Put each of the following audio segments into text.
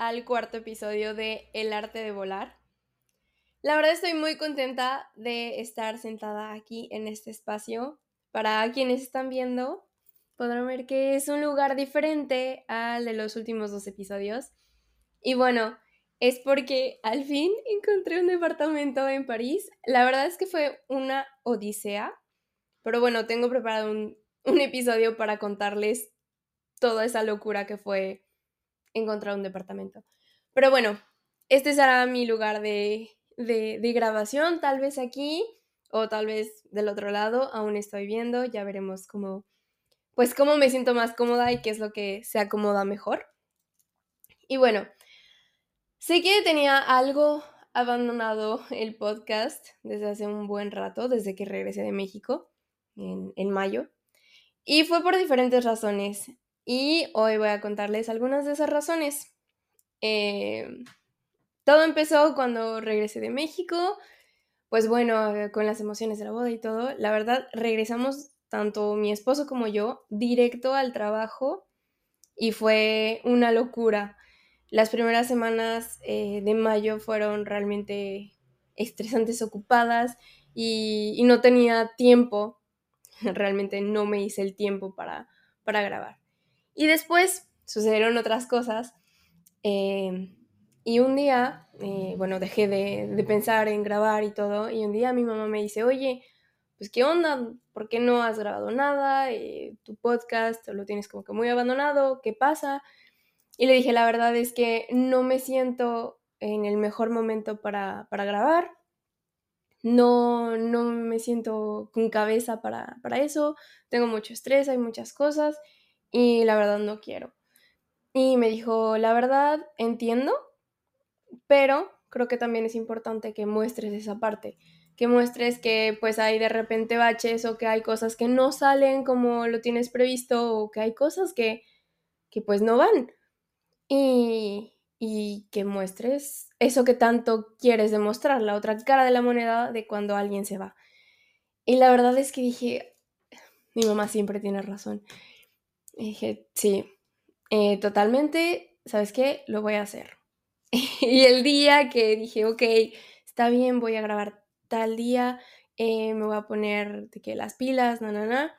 al cuarto episodio de El arte de volar. La verdad estoy muy contenta de estar sentada aquí en este espacio. Para quienes están viendo, podrán ver que es un lugar diferente al de los últimos dos episodios. Y bueno, es porque al fin encontré un departamento en París. La verdad es que fue una odisea, pero bueno, tengo preparado un, un episodio para contarles toda esa locura que fue encontrar un departamento. Pero bueno, este será mi lugar de, de, grabación, tal vez aquí o tal vez del otro lado, aún estoy viendo, ya veremos cómo, pues cómo me siento más cómoda y qué es lo que se acomoda mejor. Y bueno, sé que tenía algo abandonado el podcast desde hace un buen rato, desde que regresé de México en, en mayo. Y fue por diferentes razones. Y hoy voy a contarles algunas de esas razones. Eh, todo empezó cuando regresé de México, pues bueno, eh, con las emociones de la boda y todo, la verdad regresamos tanto mi esposo como yo directo al trabajo y fue una locura. Las primeras semanas eh, de mayo fueron realmente estresantes, ocupadas y, y, no tenía tiempo, realmente no me hice el tiempo para, para grabar. Y después sucedieron otras cosas. Eh, y un día, eh, bueno, dejé de, pensar en grabar y todo. Y un día mi mamá me dice, oye, pues qué onda, ¿por qué no has grabado nada? Eh, tu podcast lo tienes como que muy abandonado, ¿qué pasa? Y le dije, la verdad es que no me siento en el mejor momento para, para grabar. No, no me siento con cabeza para, para eso. Tengo mucho estrés, hay muchas cosas y la verdad no quiero. Y me dijo, la verdad entiendo, pero creo que también es importante que muestres esa parte, que muestres que pues hay de repente baches o que hay cosas que no salen como lo tienes previsto o que hay cosas que, que pues no van. Y, y que muestres eso que tanto quieres demostrar, la otra cara de la moneda de cuando alguien se va. Y la verdad es que dije, mi mamá siempre tiene razón. Y dije, sí, eh, totalmente, ¿sabes qué? Lo voy a hacer. y el día que dije, ok, está bien, voy a grabar tal día, eh, me voy a poner de que las pilas, na, na, na,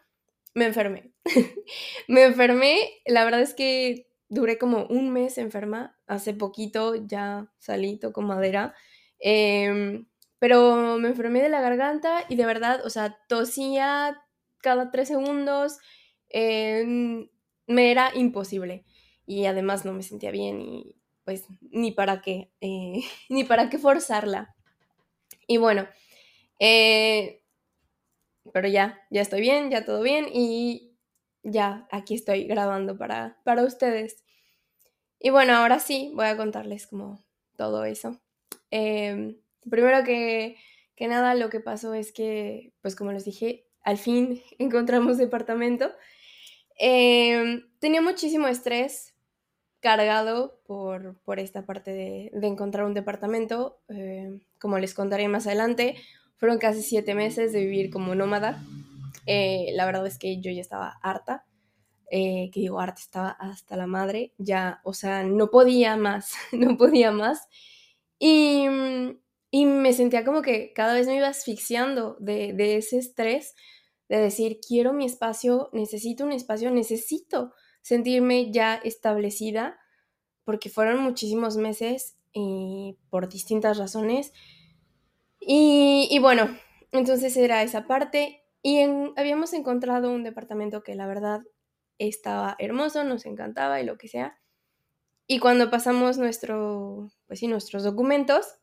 me enfermé. me enfermé, la verdad es que duré como un mes enferma, hace poquito ya salí, con madera, em, pero me enfermé de la garganta y de verdad, o sea, tosía cada tres segundos, Em, me era imposible y además no me sentía bien y pues ni para qué, eh, ni para qué forzarla. Y bueno, eh, pero ya, ya estoy bien, ya todo bien y ya aquí estoy grabando para, para ustedes. Y bueno, ahora sí, voy a contarles como todo eso. Em, primero que, que nada, lo que pasó es que, pues como les dije, al fin encontramos departamento Em, tenía muchísimo estrés cargado por, por esta parte de, de, encontrar un departamento. Em, como les contaré más adelante, fueron casi siete meses de vivir como nómada. Eh, la verdad es que yo ya estaba harta. Eh, que digo, harta estaba hasta la madre. Ya, o sea, no podía más, no podía más. Y, y me sentía como que cada vez me iba asfixiando de, de ese estrés de decir, quiero mi espacio, necesito un espacio, necesito sentirme ya establecida, porque fueron muchísimos meses y por distintas razones. Y, bueno, entonces era esa parte y habíamos encontrado un departamento que la verdad estaba hermoso, nos encantaba y lo que sea. Y cuando pasamos nuestro, pues sí, nuestros documentos,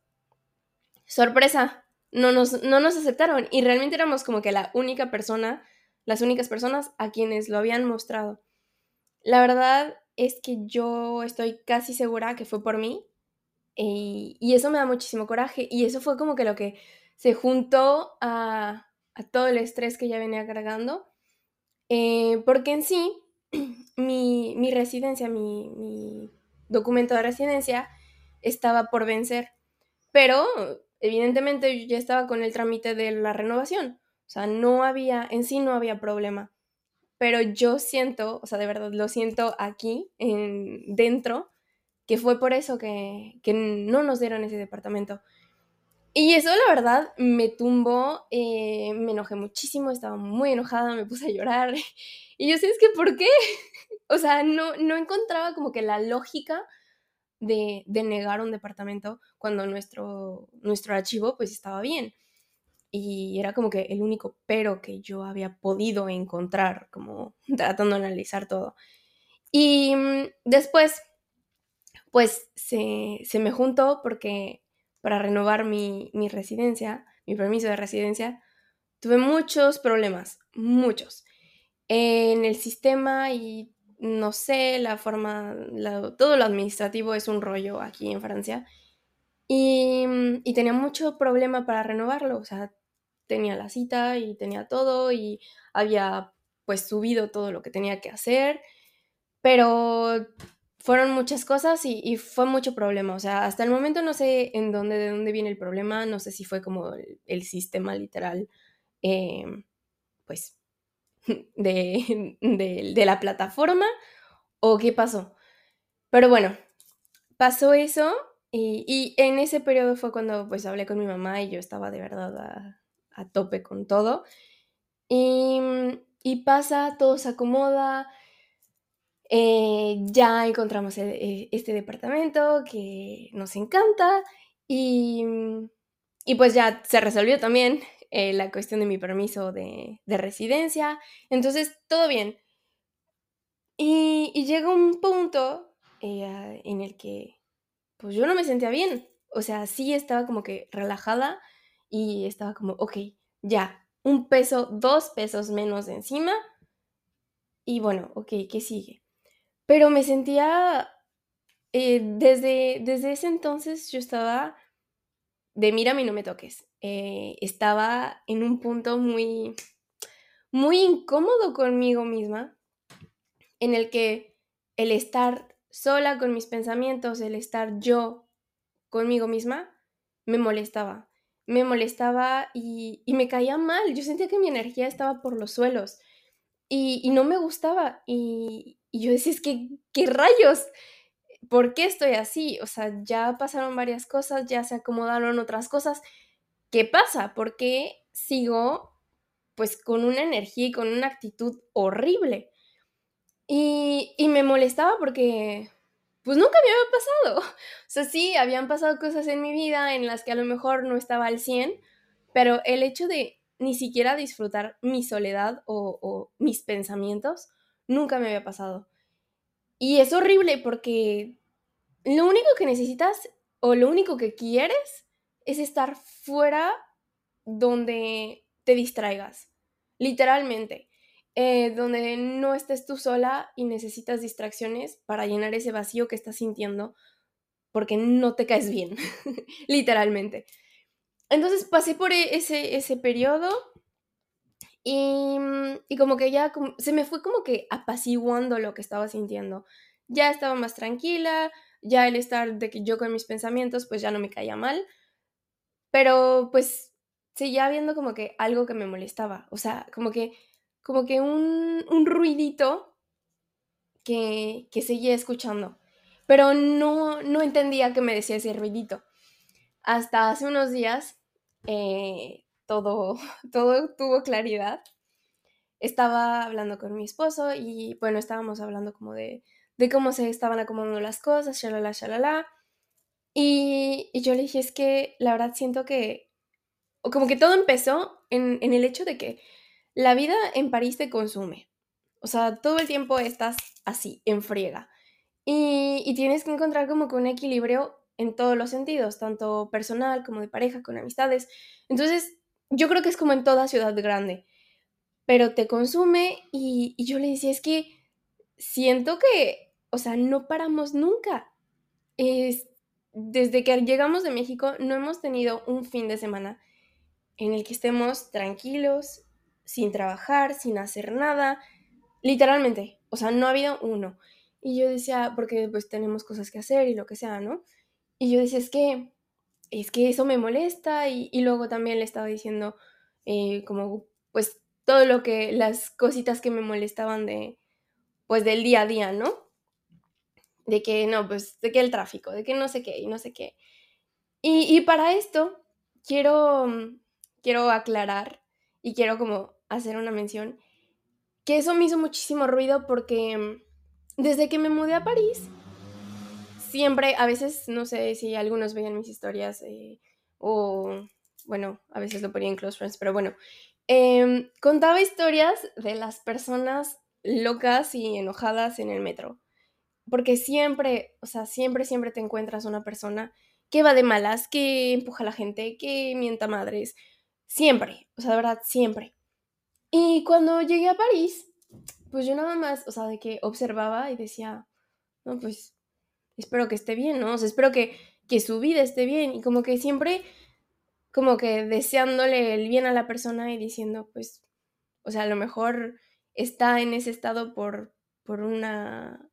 sorpresa, no nos, no nos aceptaron. Y realmente éramos como que la única persona, las únicas personas a quienes lo habían mostrado. La verdad es que yo estoy casi segura que fue por mí y, eso me da muchísimo coraje. Y eso fue como que lo que se juntó a, todo el estrés que ya venía cargando, eh, porque en sí mi, residencia, mi, mi documento de residencia estaba por vencer, pero evidentemente yo ya estaba con el trámite de la renovación. O sea, no había, en sí no había problema. Pero yo siento, o sea, de verdad lo siento aquí, en, dentro, que fue por eso que, que no nos dieron ese departamento. Y eso, la verdad, me tumbó, eh, me enojé muchísimo, estaba muy enojada, me puse a llorar. Y yo sé, que, ¿por qué? O sea, no, no encontraba como que la lógica de, de, negar un departamento cuando nuestro, nuestro archivo pues estaba bien. Y era como que el único pero que yo había podido encontrar, como tratando de analizar todo. Y mm, después, pues se, se me juntó porque para renovar mi, mi residencia, mi permiso de residencia, tuve muchos problemas, muchos. En el sistema y no sé, la forma, todo lo administrativo es un rollo aquí en Francia. Y, y, tenía mucho problema para renovarlo, o sea, tenía la cita y tenía todo y había pues subido todo lo que tenía que hacer, pero fueron muchas cosas y, fue mucho problema. O sea, hasta el momento no sé en dónde, de dónde viene el problema, no sé si fue como el, sistema literal, eh, pues, de, de, la plataforma o qué pasó. Pero bueno, pasó eso y, en ese periodo fue cuando pues hablé con mi mamá y yo estaba de verdad a, tope con todo. Y, y pasa, todo se acomoda eh, ya encontramos e, e, este departamento que nos encanta y, y, pues ya se resolvió también eh, la cuestión de mi permiso de, de residencia. Entonces, todo bien. Y, y llega un punto eh, en el que pues yo no me sentía bien. O sea, sí estaba como que relajada y estaba como, ok, ya, un peso, dos pesos menos de encima. Y bueno, ok, ¿qué sigue? Pero me sentía, eh, desde, desde ese entonces yo estaba de mira y no me toques. Eh, estaba en un punto muy, muy incómodo conmigo misma, en el que el estar sola con mis pensamientos, el estar yo conmigo misma, me molestaba. Me molestaba y, y me caía mal. Yo sentía que mi energía estaba por los suelos y, y no me gustaba. Y, y yo decía, es que, ¿qué rayos? ¿Por qué estoy así? O sea, ya pasaron varias cosas, ya se acomodaron otras cosas. ¿Qué pasa? ¿Por qué sigo pues con una energía y con una actitud horrible? Y, y me molestaba porque pues nunca me había pasado. O sea, sí, habían pasado cosas en mi vida en las que a lo mejor no estaba al 100, pero el hecho de ni siquiera disfrutar mi soledad o, o mis pensamientos, Nunca me había pasado. Y es horrible porque lo único que necesitas o lo único que quieres es estar fuera donde te distraigas. Literalmente. Eh, donde no estés tú sola y necesitas distracciones para llenar ese vacío que estás sintiendo porque no te caes bien. Literalmente. Entonces pasé por e-, ese, ese periodo y, y como que ya se me fue como que apaciguando lo que estaba sintiendo. Ya estaba más tranquila, ya el estar de que yo con mis pensamientos pues ya no me caía mal, pero pues seguía habiendo como que algo que me molestaba, o sea, como que, como que un, un ruidito que, que seguía escuchando, pero no, no entendía qué me decía ese ruidito. Hasta hace unos días eh, todo, todo tuvo claridad. Estaba hablando con mi esposo y bueno, estábamos hablando como de, de cómo se estaban acomodando las cosas, shalala, shalala. Y, y yo le dije, es que la verdad siento que, como que todo empezó en, en el hecho de que la vida en París te consume. O sea, todo el tiempo estás así, en friega. Y, y, tienes que encontrar como que un equilibrio en todos los sentidos, tanto personal como de pareja, con amistades. Entonces, yo creo que es como en toda ciudad grande, pero te consume y, yo le decía, es que siento que, o sea, no paramos nunca. Es, desde que llegamos de México no hemos tenido un fin de semana en el que estemos tranquilos, sin trabajar, sin hacer nada, literalmente, o sea, no ha habido uno. Y yo decía, porque pues tenemos cosas que hacer y lo que sea, ¿no? Y yo decía, es que es que eso me molesta y, luego también le estaba diciendo eh, como pues todo lo que, las cositas que me molestaban de, pues del día a día, ¿no? De que no, pues, de que el tráfico, de que no sé qué y no sé qué. Y, y para esto quiero, mm, quiero aclarar y quiero como hacer una mención que eso me hizo muchísimo ruido porque mm, desde que me mudé a París, siempre, a veces, no sé si algunos veían mis historias eh, o, bueno, a veces lo ponía en Close Friends, pero bueno, em, contaba historias de las personas locas y enojadas en el metro. Porque siempre, o sea, siempre, siempre te encuentras una persona que va de malas, que empuja a la gente, que mienta madres. Siempre, o sea, de verdad, siempre. Y cuando llegué a París, pues yo nada más, o sea, de que observaba y decía, no, pues espero que esté bien, ¿no? O sea, espero que, que su vida esté bien. Y como que siempre, como que deseándole el bien a la persona y diciendo, pues, o sea, a lo mejor está en ese estado por, por, una,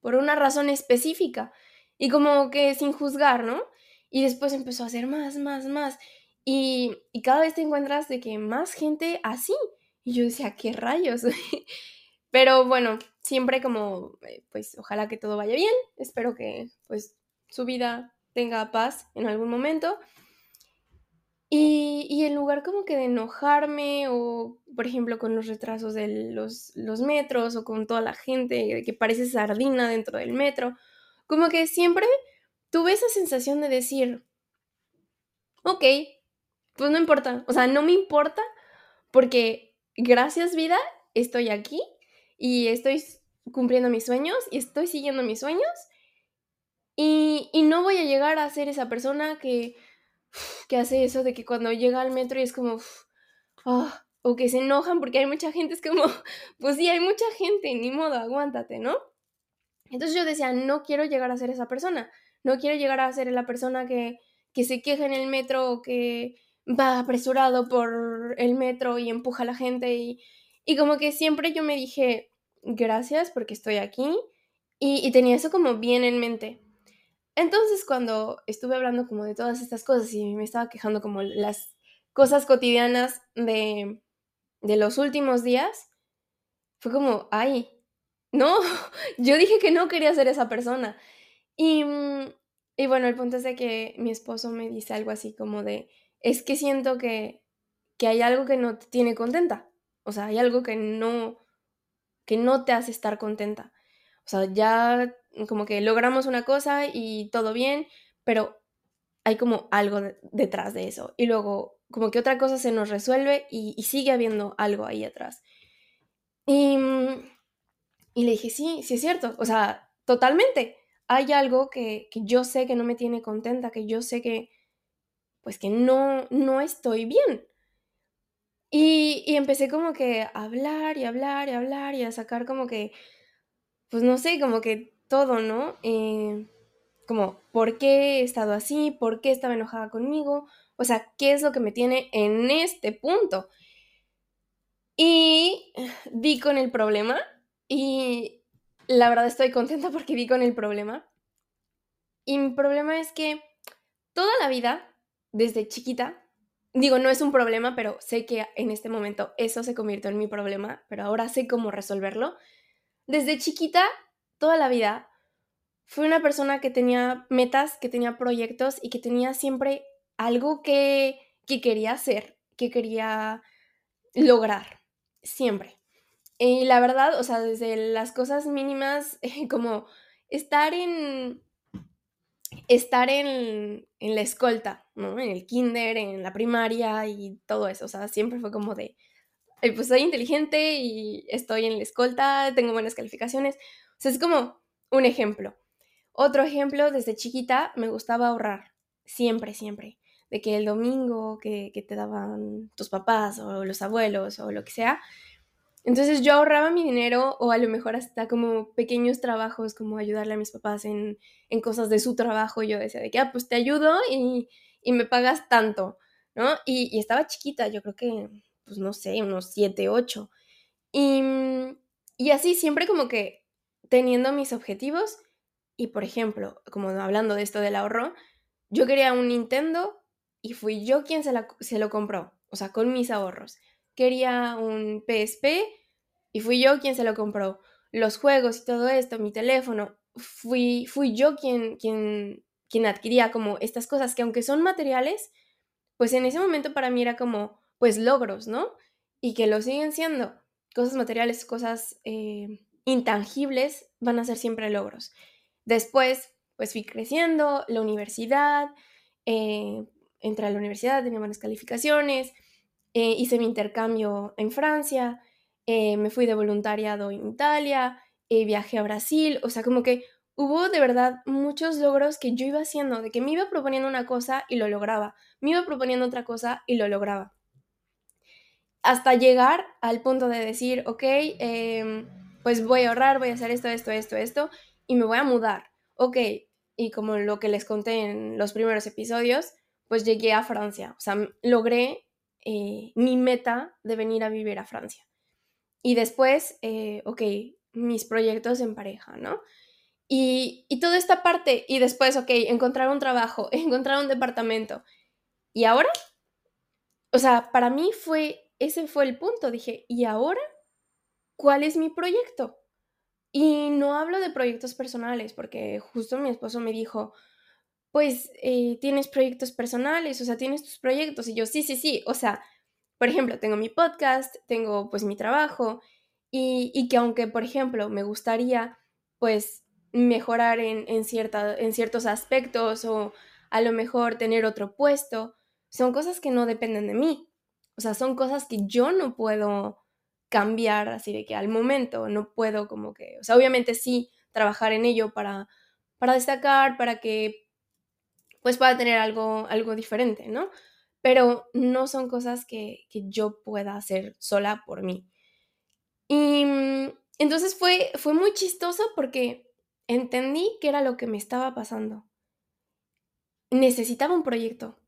por una razón específica. Y como que sin juzgar, ¿no? Y después empezó a hacer más, más, más. Y, y cada vez te encuentras de que más gente así. Y yo decía, ¿qué rayos? Pero bueno, siempre como, eh, pues ojalá que todo vaya bien. Espero que pues su vida tenga paz en algún momento. Y, y, en lugar como que de enojarme o, por ejemplo, con los retrasos de los, los metros o con toda la gente que parece sardina dentro del metro, como que siempre tuve esa sensación de decir, ok, pues no importa, o sea, no me importa porque gracias vida estoy aquí y estoy cumpliendo mis sueños y estoy siguiendo mis sueños y, y no voy a llegar a ser esa persona que que hace eso de que cuando llega al metro y es como, ah, o que se enojan porque hay mucha gente, es como, pues sí, hay mucha gente, ni modo, aguántate, ¿no? Entonces yo decía, no quiero llegar a ser esa persona, no quiero llegar a ser la persona que, que se queja en el metro o que va apresurado por el metro y empuja a la gente y, y como que siempre yo me dije, gracias porque estoy aquí y tenía eso como bien en mente. Entonces cuando estuve hablando como de todas estas cosas y me estaba quejando como las cosas cotidianas de, de los últimos días, fue como, ay, no, yo dije que no quería ser esa persona. Y, mm, y bueno, el punto es de que mi esposo me dice algo así como de, es que siento que, que hay algo que no te tiene contenta. O sea, hay algo que no, que no te hace estar contenta. O sea, ya como que logramos una cosa y todo bien, pero hay como algo detrás de eso. Y luego como que otra cosa se nos resuelve y, sigue habiendo algo ahí atrás. Y, y, le dije, sí, sí es cierto. O sea, totalmente. Hay algo que, que, yo sé que no me tiene contenta, que yo sé que, pues que no, no estoy bien. Y, y empecé como que a hablar y hablar y hablar y a sacar como que, pues no sé, como que todo, ¿no? Eh, como, ¿por qué he estado así? ¿Por qué estaba enojada conmigo? O sea, ¿qué es lo que me tiene en este punto? Y di con el problema y la verdad estoy contenta porque di con el problema. Y mi problema es que toda la vida, desde chiquita, digo, no es un problema, pero sé que en este momento eso se convirtió en mi problema, pero ahora sé cómo resolverlo. Desde chiquita toda la vida fui una persona que tenía metas, que tenía proyectos y que tenía siempre algo que, que quería hacer, que quería lograr, siempre. Y la verdad, o sea, desde las cosas mínimas, como estar en, estar en, en, la escolta, ¿no? En el kinder, en la primaria y todo eso. O sea, siempre fue como de, pues soy inteligente y estoy en la escolta, tengo buenas calificaciones. Sea, es como un ejemplo. Otro ejemplo, desde chiquita me gustaba ahorrar, siempre, siempre. De que el domingo que, que te daban tus papás o los abuelos o lo que sea, entonces yo ahorraba mi dinero o a lo mejor hasta como pequeños trabajos, como ayudarle a mis papás en, en cosas de su trabajo. Yo decía de que, ah, pues te ayudo y, y me pagas tanto, ¿no? Y, y, estaba chiquita, yo creo que, pues no sé, unos 7, 8. Y, y así siempre como que teniendo mis objetivos y, por ejemplo, como hablando de esto del ahorro, yo quería un Nintendo y fui yo quien se, se lo compró, o sea, con mis ahorros. Quería un PSP y fui yo quien se lo compró. Los juegos y todo esto, mi teléfono, fui, fui yo quien, quien, quien adquiría como estas cosas que aunque son materiales, pues en ese momento para mí era como, pues logros, ¿no? Y que lo siguen siendo. Cosas materiales, cosas eh, intangibles van a ser siempre logros. Después, pues fui creciendo, la universidad, eh, entré a la universidad, tenía buenas calificaciones, eh, hice mi intercambio en Francia, eh, me fui de voluntariado en Italia, viajé a Brasil, o sea, como que hubo de verdad muchos logros que yo iba haciendo, de que me iba proponiendo una cosa y lo lograba, me iba proponiendo otra cosa y lo lograba. Hasta llegar al punto de decir, ok, em, pues voy a ahorrar, voy a hacer esto, esto, esto, esto, y me voy a mudar. Ok, y como lo que les conté en los primeros episodios, pues llegué a Francia, o sea, logré eh, mi meta de venir a vivir a Francia. Y después, eh, ok, mis proyectos en pareja, ¿no? Y, y toda esta parte, y después, ok, encontrar un trabajo, encontrar un departamento. ¿Y ahora? O sea, para mí fue, ese fue el punto. Dije, ¿y ahora? ¿Cuál es mi proyecto? Y no hablo de proyectos personales, porque justo mi esposo me dijo, pues eh, tienes proyectos personales, o sea, tienes tus proyectos. Y yo, sí, sí, sí, o sea, por ejemplo, tengo mi podcast, tengo pues mi trabajo, y, y que aunque, por ejemplo, me gustaría pues mejorar en, en, cierta, en ciertos aspectos o a lo mejor tener otro puesto, son cosas que no dependen de mí. O sea, son cosas que yo no puedo cambiar así de que al momento no puedo como que, o sea, obviamente sí trabajar en ello para, para destacar, para que pues pueda tener algo, algo diferente, ¿no? Pero no son cosas que, que yo pueda hacer sola por mí. Y mm, entonces fue, fue muy chistoso porque entendí que era lo que me estaba pasando. Necesitaba un proyecto.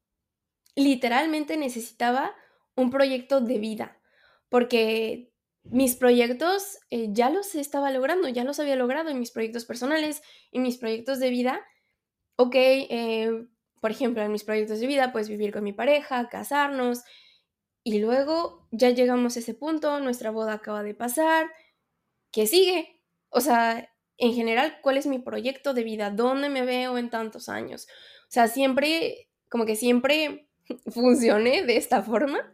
Literalmente necesitaba un proyecto de vida. Porque mis proyectos eh, ya los estaba logrando, ya los había logrado en mis proyectos personales, en mis proyectos de vida. Ok, eh, por ejemplo, en mis proyectos de vida, pues vivir con mi pareja, casarnos, y luego ya llegamos a ese punto, nuestra boda acaba de pasar, ¿qué sigue? O sea, en general, ¿cuál es mi proyecto de vida? ¿Dónde me veo en tantos años? O sea, siempre, como que siempre funcione de esta forma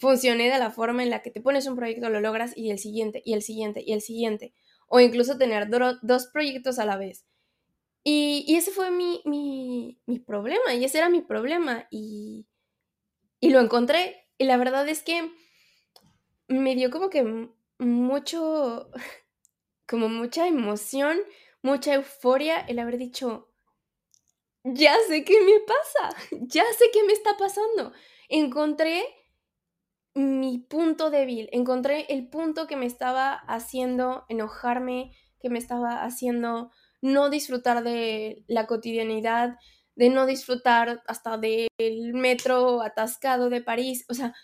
funcione de la forma en la que te pones un proyecto, lo logras y el siguiente, y el siguiente, y el siguiente. O incluso tener dos proyectos a la vez. Y, ese fue mi, mi, problema, y ese era mi problema. Y, y lo encontré. Y la verdad es que me dio como que mucho, como mucha emoción, mucha euforia el haber dicho, ya sé qué me pasa, ya sé qué me está pasando. Encontré mi punto débil, encontré el punto que me estaba haciendo enojarme, que me estaba haciendo no disfrutar de la cotidianidad, de no disfrutar hasta del metro atascado de París, o sea,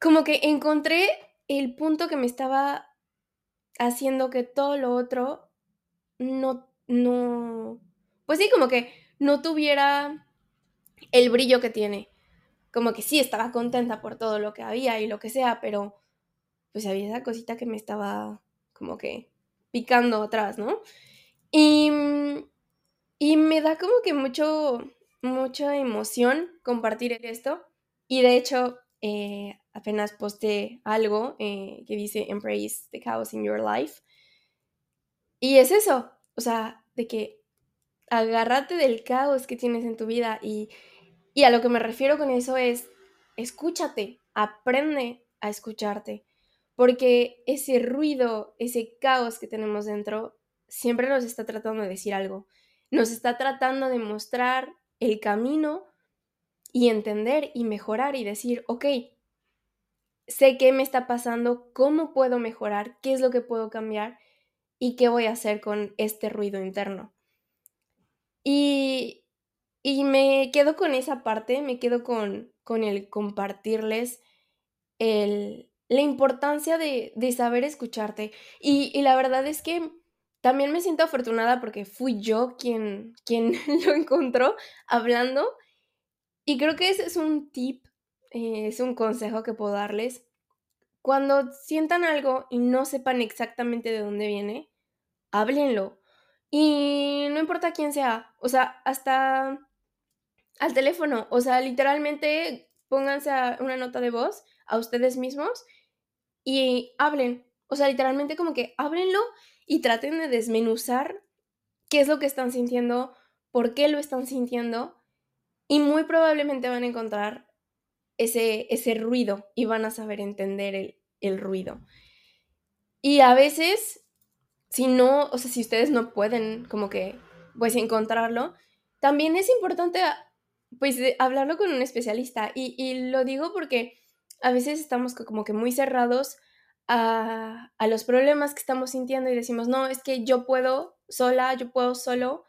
como que encontré el punto que me estaba haciendo que todo lo otro no, no, pues sí, como que no tuviera el brillo que tiene como que sí estaba contenta por todo lo que había y lo que sea, pero pues había esa cosita que me estaba como que picando atrás, ¿no? Y, y me da como que mucho, mucha emoción compartir esto. Y de hecho, eh, apenas posté algo eh, que dice Embrace the chaos in your life. Y es eso, o sea, de que agárrate del caos que tienes en tu vida y, y a lo que me refiero con eso es, escúchate, aprende a escucharte, porque ese ruido, ese caos que tenemos dentro, siempre nos está tratando de decir algo, nos está tratando de mostrar el camino y entender y mejorar y decir, ok, sé qué me está pasando, cómo puedo mejorar, qué es lo que puedo cambiar y qué voy a hacer con este ruido interno. Y y me quedo con esa parte, me quedo con, con el compartirles el, la importancia de, saber escucharte. Y, la verdad es que también me siento afortunada porque fui yo quien, quien lo encontró hablando. Y creo que ese es un tip, eh, es un consejo que puedo darles. Cuando sientan algo y no sepan exactamente de dónde viene, háblenlo. Y no importa quién sea, o sea, hasta al teléfono, o sea, literalmente pónganse una nota de voz a ustedes mismos y hablen, o sea, literalmente como que háblenlo y traten de desmenuzar qué es lo que están sintiendo, por qué lo están sintiendo y muy probablemente van a encontrar ese, ese ruido y van a saber entender el, el ruido. Y a veces, si no, o sea, si ustedes no pueden como que, pues encontrarlo, también es importante, pues, hablarlo con un especialista. Y, lo digo porque a veces estamos como que muy cerrados a, a, los problemas que estamos sintiendo y decimos, no, es que yo puedo sola, yo puedo solo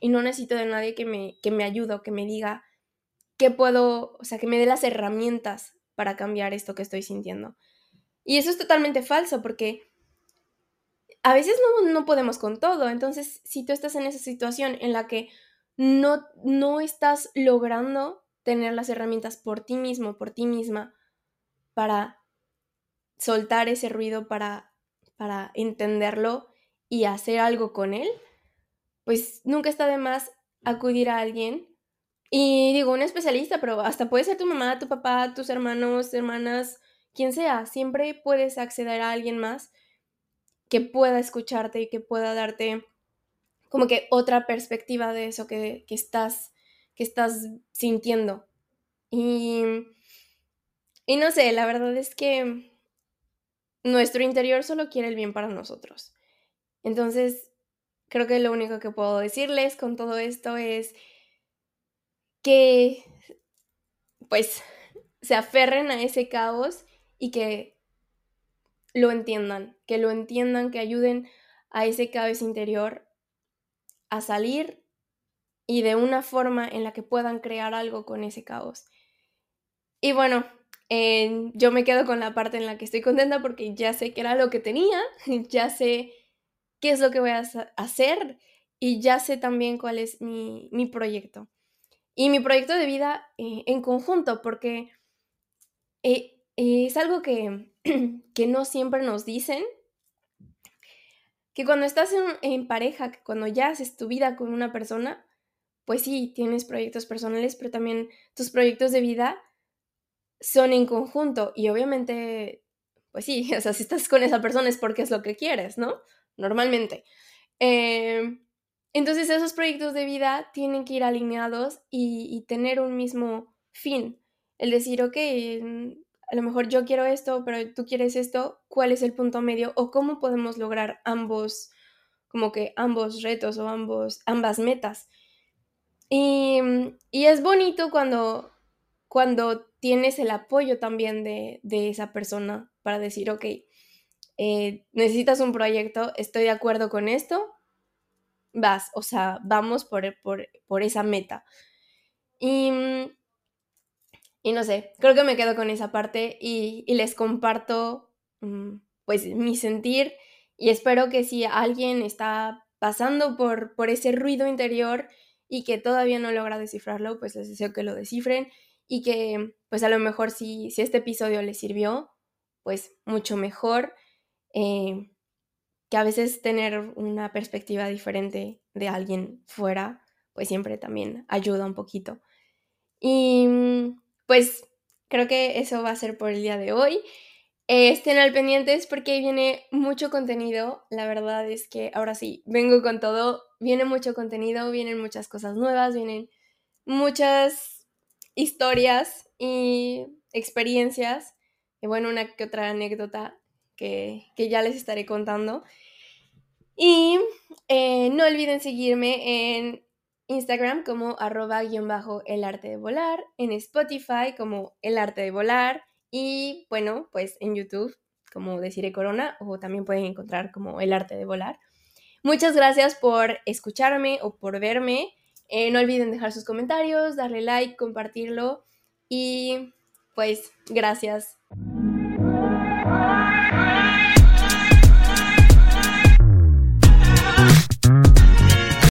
y no necesito de nadie que me, que me ayude o que me diga qué puedo, o sea, que me dé las herramientas para cambiar esto que estoy sintiendo. Y eso es totalmente falso porque a veces no, no podemos con todo. Entonces, si tú estás en esa situación en la que no, no estás logrando tener las herramientas por ti mismo, por ti misma, para soltar ese ruido, para, para entenderlo y hacer algo con él, pues nunca está de más acudir a alguien. Y digo, un especialista, pero hasta puede ser tu mamá, tu papá, tus hermanos, hermanas, quien sea. Siempre puedes acceder a alguien más que pueda escucharte y que pueda darte como que otra perspectiva de eso que, que estás, que estás sintiendo. Y y no sé, la verdad es que nuestro interior solo quiere el bien para nosotros. Entonces, creo que lo único que puedo decirles con todo esto es que, pues, se aferren a ese caos y que lo entiendan, que lo entiendan, que ayuden a ese caos interior a salir y de una forma en la que puedan crear algo con ese caos. Y bueno, yo me quedo con la parte en la que estoy contenta porque ya sé que era lo que tenía, ya sé qué es lo que voy a hacer y ya sé también cuál es mi, proyecto. Y mi proyecto de vida eh, en conjunto, porque eh, es algo que, que, no siempre nos dicen, que cuando estás en, pareja, cuando ya haces tu vida con una persona, pues sí, tienes proyectos personales, pero también tus proyectos de vida son en conjunto y obviamente, pues sí, o sea, si estás con esa persona es porque es lo que quieres, ¿no? Normalmente. Em, entonces esos proyectos de vida tienen que ir alineados y, tener un mismo fin. El decir, ok, a lo mejor yo quiero esto, pero tú quieres esto, ¿cuál es el punto medio? O cómo podemos lograr ambos, como que ambos retos o ambos, ambas metas. Y, y es bonito cuando, cuando tienes el apoyo también de, esa persona para decir, ok, eh, necesitas un proyecto, estoy de acuerdo con esto, vas, o sea, vamos por, por, esa meta. Y, y, no sé, creo que me quedo con esa parte y, les comparto mm, pues mi sentir y espero que si alguien está pasando por, por ese ruido interior y que todavía no logra descifrarlo, pues les deseo que lo descifren y que pues a lo mejor si, si este episodio les sirvió, pues mucho mejor. Eh, que a veces tener una perspectiva diferente de alguien fuera, pues siempre también ayuda un poquito. Y pues creo que eso va a ser por el día de hoy. Eh, estén al pendientes porque viene mucho contenido. La verdad es que ahora sí, vengo con todo. Viene mucho contenido, vienen muchas cosas nuevas, vienen muchas historias y experiencias. Y bueno, una que otra anécdota que, ya les estaré contando. Y eh, no olviden seguirme en Instagram como arroba guion bajo el arte de volar, en Spotify como el arte de volar y bueno, pues en YouTube como Deciré Corona o también pueden encontrar como el arte de volar. Muchas gracias por escucharme o por verme. Eh, no olviden dejar sus comentarios, darle like, compartirlo y pues gracias.